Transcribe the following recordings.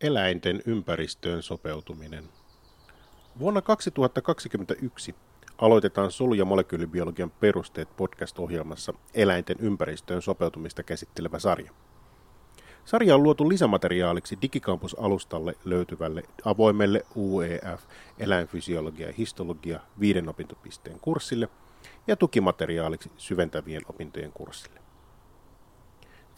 Eläinten ympäristöön sopeutuminen. Vuonna 2021 aloitetaan solu- ja molekyylibiologian perusteet podcast-ohjelmassa eläinten ympäristöön sopeutumista käsittelevä sarja. Sarja on luotu lisämateriaaliksi Digikampus-alustalle löytyvälle avoimelle UEF eläinfysiologia ja histologia viiden opintopisteen kurssille ja tukimateriaaliksi syventävien opintojen kurssille.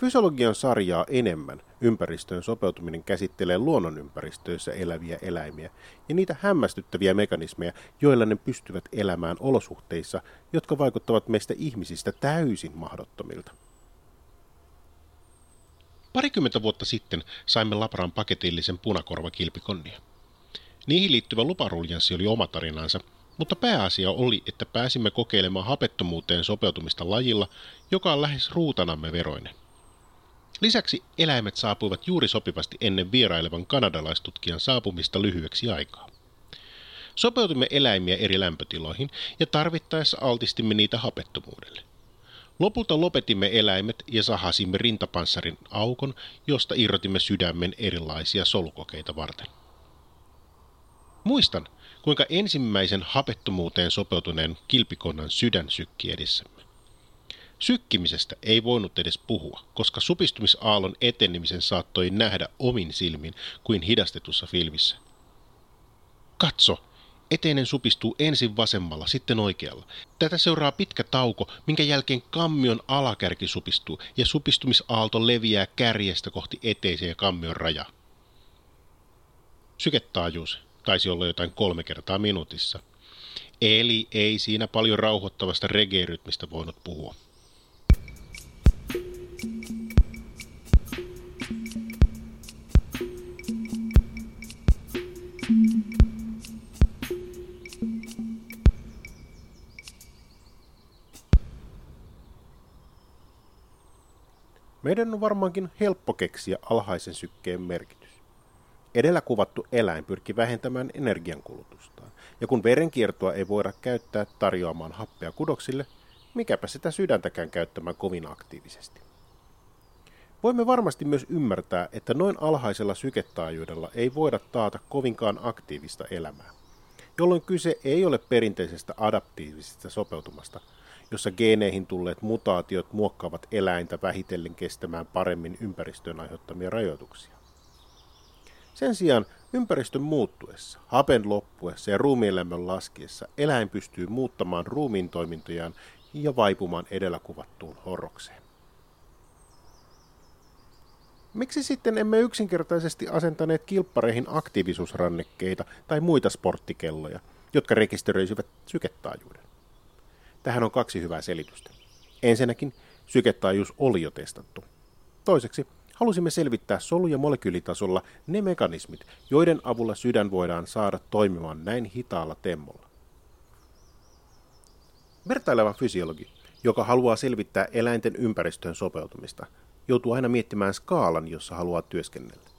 Fysiologian sarjaa enemmän ympäristöön sopeutuminen käsittelee luonnonympäristöissä eläviä eläimiä ja niitä hämmästyttäviä mekanismeja, joilla ne pystyvät elämään olosuhteissa, jotka vaikuttavat meistä ihmisistä täysin mahdottomilta. Parikymmentä vuotta sitten saimme Labran paketillisen punakorvakilpikonnia. Niihin liittyvä luparuljanssi oli oma tarinansa, mutta pääasia oli, että pääsimme kokeilemaan hapettomuuteen sopeutumista lajilla, joka on lähes ruutanamme veroinen. Lisäksi eläimet saapuivat juuri sopivasti ennen vierailevan kanadalaistutkijan saapumista lyhyeksi aikaa. Sopeutimme eläimiä eri lämpötiloihin ja tarvittaessa altistimme niitä hapettomuudelle. Lopulta lopetimme eläimet ja sahasimme rintapanssarin aukon, josta irrotimme sydämen erilaisia solukokeita varten. Muistan, kuinka ensimmäisen hapettomuuteen sopeutuneen kilpikonnan sydän sykki edessämme. Sykkimisestä ei voinut edes puhua, koska supistumisaallon etenemisen saattoi nähdä omin silmin kuin hidastetussa filmissä. Katso, eteinen supistuu ensin vasemmalla, sitten oikealla. Tätä seuraa pitkä tauko, minkä jälkeen kammion alakärki supistuu ja supistumisaalto leviää kärjestä kohti eteisen ja kammion raja. Syketaajuus taisi olla jotain kolme kertaa minuutissa. Eli ei siinä paljon rauhoittavasta reggae-rytmistä voinut puhua. Meidän on varmaankin helppo keksiä alhaisen sykkeen merkitys. Edellä kuvattu eläin pyrki vähentämään energiankulutustaan, ja kun verenkiertoa ei voida käyttää tarjoamaan happea kudoksille, mikäpä sitä sydäntäkään käyttämään kovin aktiivisesti. Voimme varmasti myös ymmärtää, että noin alhaisella syketaajuudella ei voida taata kovinkaan aktiivista elämää, jolloin kyse ei ole perinteisestä adaptiivisesta sopeutumasta, jossa geeneihin tulleet mutaatiot muokkaavat eläintä vähitellen kestämään paremmin ympäristön aiheuttamia rajoituksia. Sen sijaan ympäristön muuttuessa, hapen loppuessa ja ruumiinlämmön laskiessa eläin pystyy muuttamaan ruumiin toimintojaan ja vaipumaan edellä kuvattuun horrokseen. Miksi sitten emme yksinkertaisesti asentaneet kilppareihin aktiivisuusrannekkeita tai muita sporttikelloja, jotka rekisteröisivät syketaajuuden? Tähän on kaksi hyvää selitystä. Ensinnäkin syketaajuus oli jo testattu. Toiseksi halusimme selvittää solu- ja molekyylitasolla ne mekanismit, joiden avulla sydän voidaan saada toimimaan näin hitaalla temmolla. Vertaileva fysiologi, joka haluaa selvittää eläinten ympäristöön sopeutumista, joutuu aina miettimään skaalan, jossa haluaa työskennellä.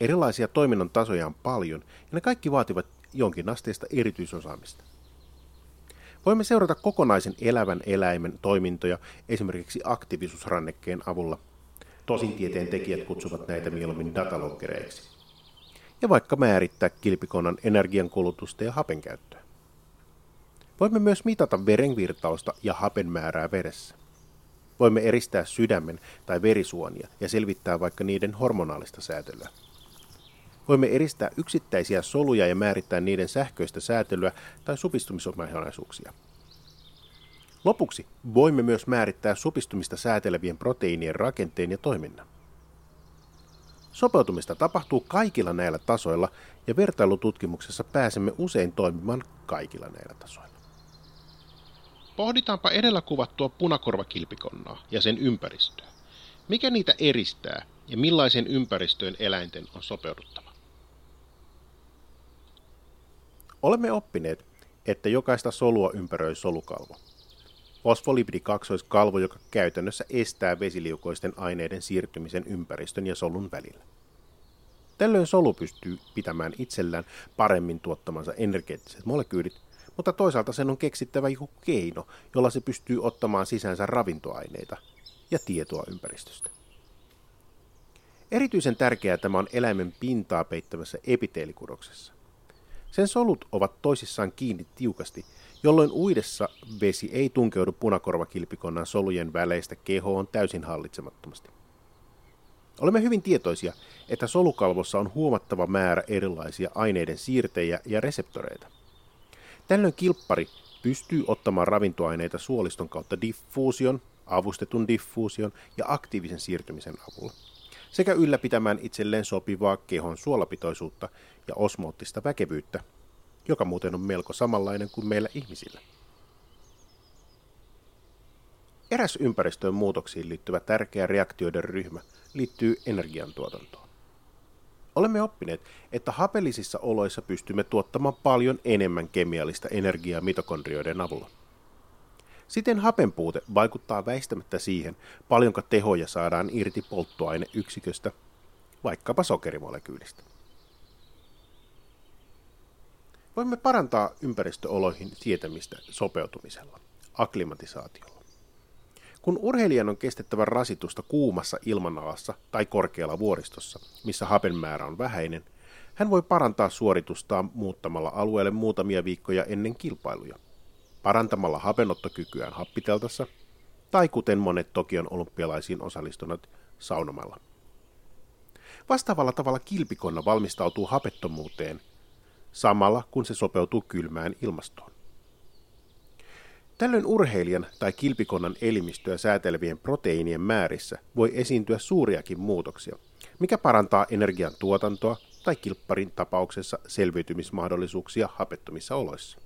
Erilaisia toiminnan tasoja on paljon, ja ne kaikki vaativat jonkin asteista erityisosaamista. Voimme seurata kokonaisen elävän eläimen toimintoja esimerkiksi aktiivisuusrannekkeen avulla. Tosin tieteen tekijät kutsuvat näitä mieluummin dataloggereiksi. Ja vaikka määrittää kilpikonnan energiankulutusta ja hapen käyttöä. Voimme myös mitata verenvirtausta ja hapen määrää veressä. Voimme eristää sydämen tai verisuonia ja selvittää vaikka niiden hormonaalista säätelyä. Voimme eristää yksittäisiä soluja ja määrittää niiden sähköistä säätelyä tai supistumisomaisuuksia. Lopuksi voimme myös määrittää supistumista säätelevien proteiinien rakenteen ja toiminnan. Sopeutumista tapahtuu kaikilla näillä tasoilla ja vertailututkimuksessa pääsemme usein toimimaan kaikilla näillä tasoilla. Pohditaanpa edellä kuvattua punakorvakilpikonnaa ja sen ympäristöä. Mikä niitä eristää ja millaisen ympäristöön eläinten on sopeuduttava? Olemme oppineet, että jokaista solua ympäröi solukalvo. Fosfolipidi-kaksoiskalvo, joka käytännössä estää vesiliukoisten aineiden siirtymisen ympäristön ja solun välillä. Tällöin solu pystyy pitämään itsellään paremmin tuottamansa energeettiset molekyylit mutta toisaalta sen on keksittävä joku keino, jolla se pystyy ottamaan sisäänsä ravintoaineita ja tietoa ympäristöstä. Erityisen tärkeää tämä on eläimen pintaa peittävässä epiteelikudoksessa. Sen solut ovat toisissaan kiinni tiukasti, jolloin uidessa vesi ei tunkeudu punakorvakilpikonnan solujen väleistä kehoon täysin hallitsemattomasti. Olemme hyvin tietoisia, että solukalvossa on huomattava määrä erilaisia aineiden siirtejä ja reseptoreita. Tällöin kilppari pystyy ottamaan ravintoaineita suoliston kautta diffuusion, avustetun diffuusion ja aktiivisen siirtymisen avulla, sekä ylläpitämään itselleen sopivaa kehon suolapitoisuutta ja osmoottista väkevyyttä, joka muuten on melko samanlainen kuin meillä ihmisillä. Eräs ympäristöön muutoksiin liittyvä tärkeä reaktioiden ryhmä liittyy energiantuotantoon. Olemme oppineet, että hapellisissa oloissa pystymme tuottamaan paljon enemmän kemiallista energiaa mitokondrioiden avulla. Siten hapenpuute vaikuttaa väistämättä siihen, paljonko tehoja saadaan irti polttoaineyksiköstä, vaikkapa sokerimolekyylistä. Voimme parantaa ympäristöoloihin sietämistä sopeutumisella, akklimatisaatiolla. Kun urheilijan on kestettävä rasitusta kuumassa ilmanalassa tai korkealla vuoristossa, missä hapen määrä on vähäinen, hän voi parantaa suoritustaan muuttamalla alueelle muutamia viikkoja ennen kilpailuja, parantamalla hapenottokykyään happiteltassa tai kuten monet Tokion olympialaisiin osallistuneet saunomalla. Vastaavalla tavalla kilpikonna valmistautuu hapettomuuteen samalla kun se sopeutuu kylmään ilmastoon. Tällöin urheilijan tai kilpikonnan elimistöä säätelevien proteiinien määrissä voi esiintyä suuriakin muutoksia, mikä parantaa energian tuotantoa tai kilpparin tapauksessa selviytymismahdollisuuksia hapettomissa oloissa.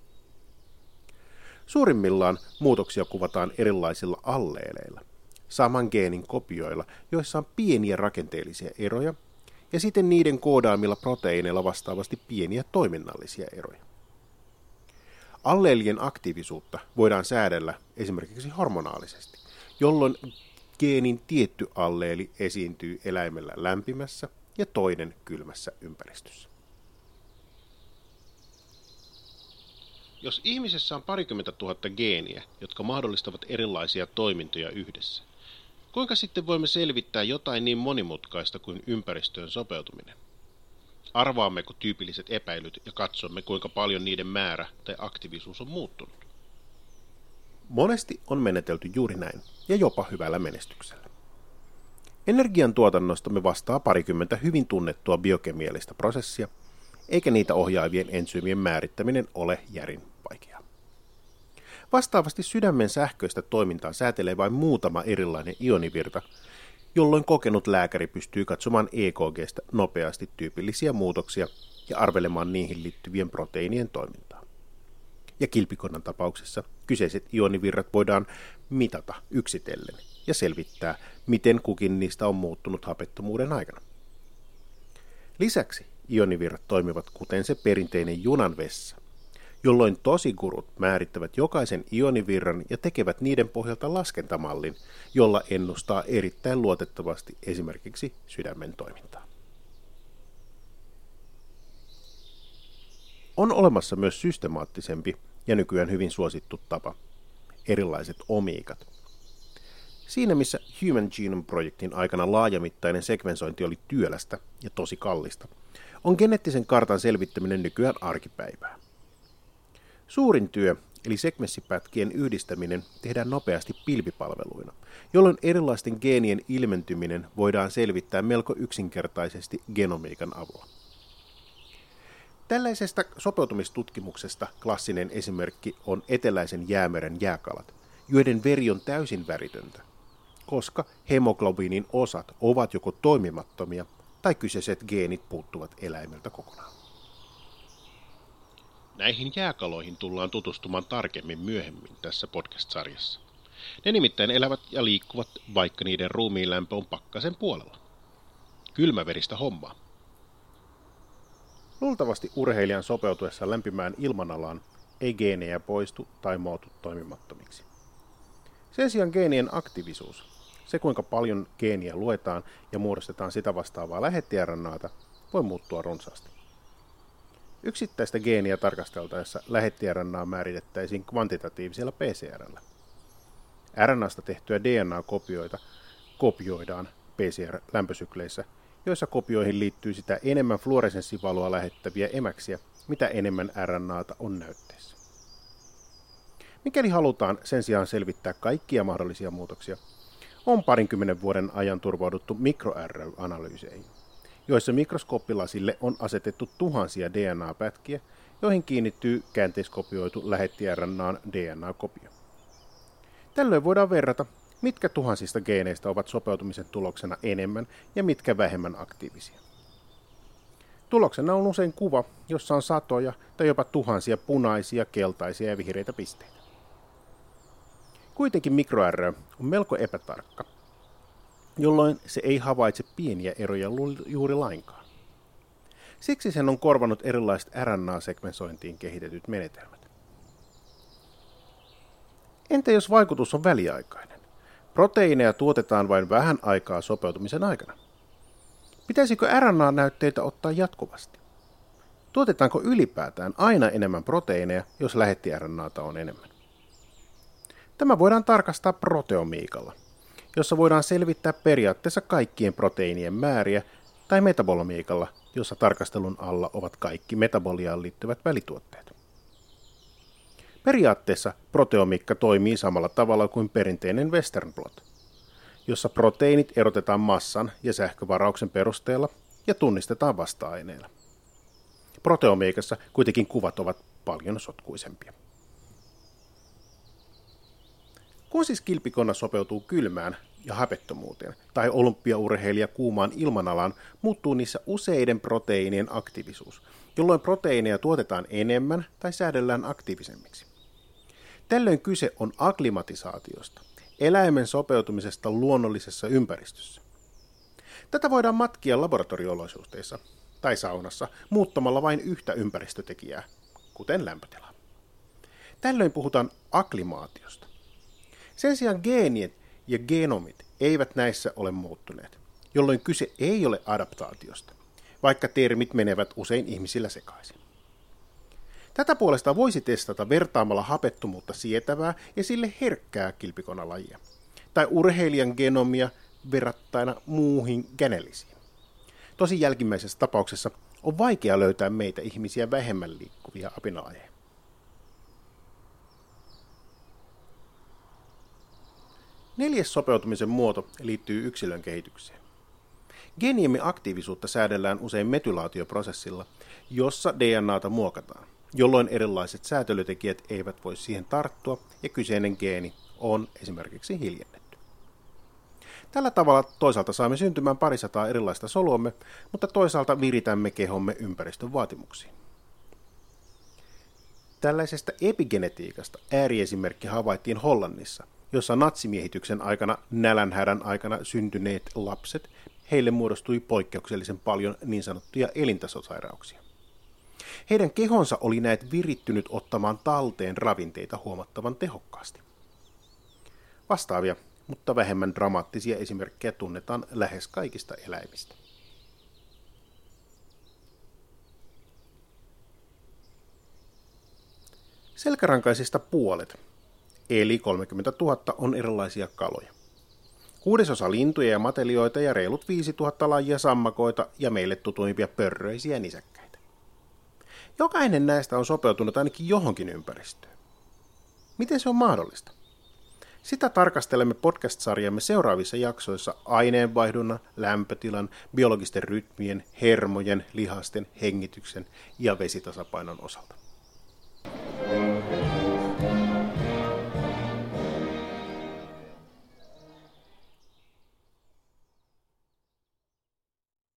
Suurimmillaan muutoksia kuvataan erilaisilla alleeleilla, saman geenin kopioilla, joissa on pieniä rakenteellisia eroja, ja siten niiden koodaamilla proteiineilla vastaavasti pieniä toiminnallisia eroja. Alleelien aktiivisuutta voidaan säädellä esimerkiksi hormonaalisesti, jolloin geenin tietty alleeli esiintyy eläimellä lämpimässä ja toinen kylmässä ympäristössä. Jos ihmisessä on parikymmentä tuhatta geeniä, jotka mahdollistavat erilaisia toimintoja yhdessä, kuinka sitten voimme selvittää jotain niin monimutkaista kuin ympäristöön sopeutuminen? Arvaammeko tyypilliset epäilyt ja katsomme, kuinka paljon niiden määrä tai aktiivisuus on muuttunut? Monesti on menetelty juuri näin, ja jopa hyvällä menestyksellä. Energiantuotannosta me vastaa parikymmentä hyvin tunnettua biokemiallista prosessia, eikä niitä ohjaavien ensyymien määrittäminen ole järin vaikeaa. Vastaavasti sydämen sähköistä toimintaa säätelee vain muutama erilainen ionivirta, jolloin kokenut lääkäri pystyy katsomaan EKGstä nopeasti tyypillisiä muutoksia ja arvelemaan niihin liittyvien proteiinien toimintaa. Ja kilpikonnan tapauksessa kyseiset ionivirrat voidaan mitata yksitellen ja selvittää, miten kukin niistä on muuttunut hapettomuuden aikana. Lisäksi ionivirrat toimivat kuten se perinteinen junan vessa, jolloin tosigurut määrittävät jokaisen ionivirran ja tekevät niiden pohjalta laskentamallin, jolla ennustaa erittäin luotettavasti esimerkiksi sydämen toimintaa. On olemassa myös systemaattisempi ja nykyään hyvin suosittu tapa, erilaiset omiikat. Siinä missä Human Genome-projektin aikana laajamittainen sekvensointi oli työlästä ja tosi kallista, on geneettisen kartan selvittäminen nykyään arkipäivää. Suurin työ, eli sekvenssipätkien yhdistäminen, tehdään nopeasti pilvipalveluina, jolloin erilaisten geenien ilmentyminen voidaan selvittää melko yksinkertaisesti genomiikan avulla. Tällaisesta sopeutumistutkimuksesta klassinen esimerkki on eteläisen jäämeren jääkalat, joiden veri on täysin väritöntä, koska hemoglobiinin osat ovat joko toimimattomia tai kyseiset geenit puuttuvat eläimeltä kokonaan. Näihin jääkaloihin tullaan tutustumaan tarkemmin myöhemmin tässä podcast-sarjassa. Ne nimittäin elävät ja liikkuvat, vaikka niiden ruumiin lämpö on pakkasen puolella. Kylmäveristä hommaa. Luultavasti urheilijan sopeutuessa lämpimään ilmanalaan ei geenejä poistu tai muutu toimimattomiksi. Sen sijaan geenien aktiivisuus, se kuinka paljon geeniä luetaan ja muodostetaan sitä vastaavaa lähettijärännaata, voi muuttua runsaasti. Yksittäistä geeniä tarkasteltaessa lähettiRNA määritettäisiin kvantitatiivisella PCRllä. RNAsta tehtyä DNA-kopioita kopioidaan PCR-lämpösykleissä joissa kopioihin liittyy sitä enemmän fluoresenssivaloa lähettäviä emäksiä, mitä enemmän RNAta on näytteessä. Mikäli halutaan sen sijaan selvittää kaikkia mahdollisia muutoksia, on parinkymmenen vuoden ajan turvauduttu mikro-RL-analyyseihin, joissa mikroskooppilasille on asetettu tuhansia DNA-pätkiä, joihin kiinnittyy käänteiskopioitu lähetti-RNAn DNA-kopio. Tällöin voidaan verrata, mitkä tuhansista geeneistä ovat sopeutumisen tuloksena enemmän ja mitkä vähemmän aktiivisia. Tuloksena on usein kuva, jossa on satoja tai jopa tuhansia punaisia, keltaisia ja vihreitä pisteitä. Kuitenkin mikro-R on melko epätarkka, jolloin se ei havaitse pieniä eroja juuri lainkaan. Siksi sen on korvanut erilaiset RNA-sekvensointiin kehitetyt menetelmät. Entä jos vaikutus on väliaikainen? Proteiineja tuotetaan vain vähän aikaa sopeutumisen aikana. Pitäisikö RNA-näytteitä ottaa jatkuvasti? Tuotetaanko ylipäätään aina enemmän proteiineja, jos lähetti RNAta on enemmän? Tämä voidaan tarkastaa proteomiikalla, jossa voidaan selvittää periaatteessa kaikkien proteiinien määriä, tai metabolomiikalla, jossa tarkastelun alla ovat kaikki metaboliaan liittyvät välituotteet. Periaatteessa proteomiikka toimii samalla tavalla kuin perinteinen Western blot, jossa proteiinit erotetaan massan ja sähkövarauksen perusteella ja tunnistetaan vasta-aineilla. Proteomiikassa kuitenkin kuvat ovat paljon sotkuisempia. Kun siis kilpikonna sopeutuu kylmään ja hapettomuuteen, tai olympiaurheilija kuumaan ilmanalaan, muuttuu niissä useiden proteiinien aktiivisuus, jolloin proteiineja tuotetaan enemmän tai säädellään aktiivisemmiksi. Tällöin kyse on aklimatisaatiosta, eläimen sopeutumisesta luonnollisessa ympäristössä. Tätä voidaan matkia laboratorioolosuhteissa tai saunassa muuttamalla vain yhtä ympäristötekijää, kuten lämpötilaa. Tällöin puhutaan aklimaatiosta. Sen sijaan geenit ja genomit eivät näissä ole muuttuneet, jolloin kyse ei ole adaptaatiosta, vaikka termit menevät usein ihmisillä sekaisin. Tätä puolesta voisi testata vertaamalla hapettomuutta sietävää ja sille herkkää kilpikonalajia, tai urheilijan genomia verrattaina muuhin gänellisiin. Tosi jälkimmäisessä tapauksessa on vaikea löytää meitä ihmisiä vähemmän liikkuvia apinalajeja. Neljäs sopeutumisen muoto liittyy yksilön kehitykseen. Geniemme aktiivisuutta säädellään usein metylaatioprosessilla, jossa DNAta muokataan, jolloin erilaiset säätelytekijät eivät voi siihen tarttua ja kyseinen geeni on esimerkiksi hiljennetty. Tällä tavalla toisaalta saamme syntymään parisataa erilaista soluamme, mutta toisaalta viritämme kehomme ympäristön vaatimuksiin. Tällaisesta epigenetiikasta ääriesimerkki havaittiin Hollannissa – jossa natsimiehityksen aikana nälänhädän aikana syntyneet lapset, heille muodostui poikkeuksellisen paljon niin sanottuja elintasosairauksia. Heidän kehonsa oli näet virittynyt ottamaan talteen ravinteita huomattavan tehokkaasti. Vastaavia, mutta vähemmän dramaattisia esimerkkejä tunnetaan lähes kaikista eläimistä. Selkärankaisista puolet eli 30 000 on erilaisia kaloja. Kuudesosa lintuja ja matelioita ja reilut 5000 lajia sammakoita ja meille tutuimpia pörröisiä nisäkkäitä. Jokainen näistä on sopeutunut ainakin johonkin ympäristöön. Miten se on mahdollista? Sitä tarkastelemme podcast-sarjamme seuraavissa jaksoissa aineenvaihdunnan, lämpötilan, biologisten rytmien, hermojen, lihasten, hengityksen ja vesitasapainon osalta.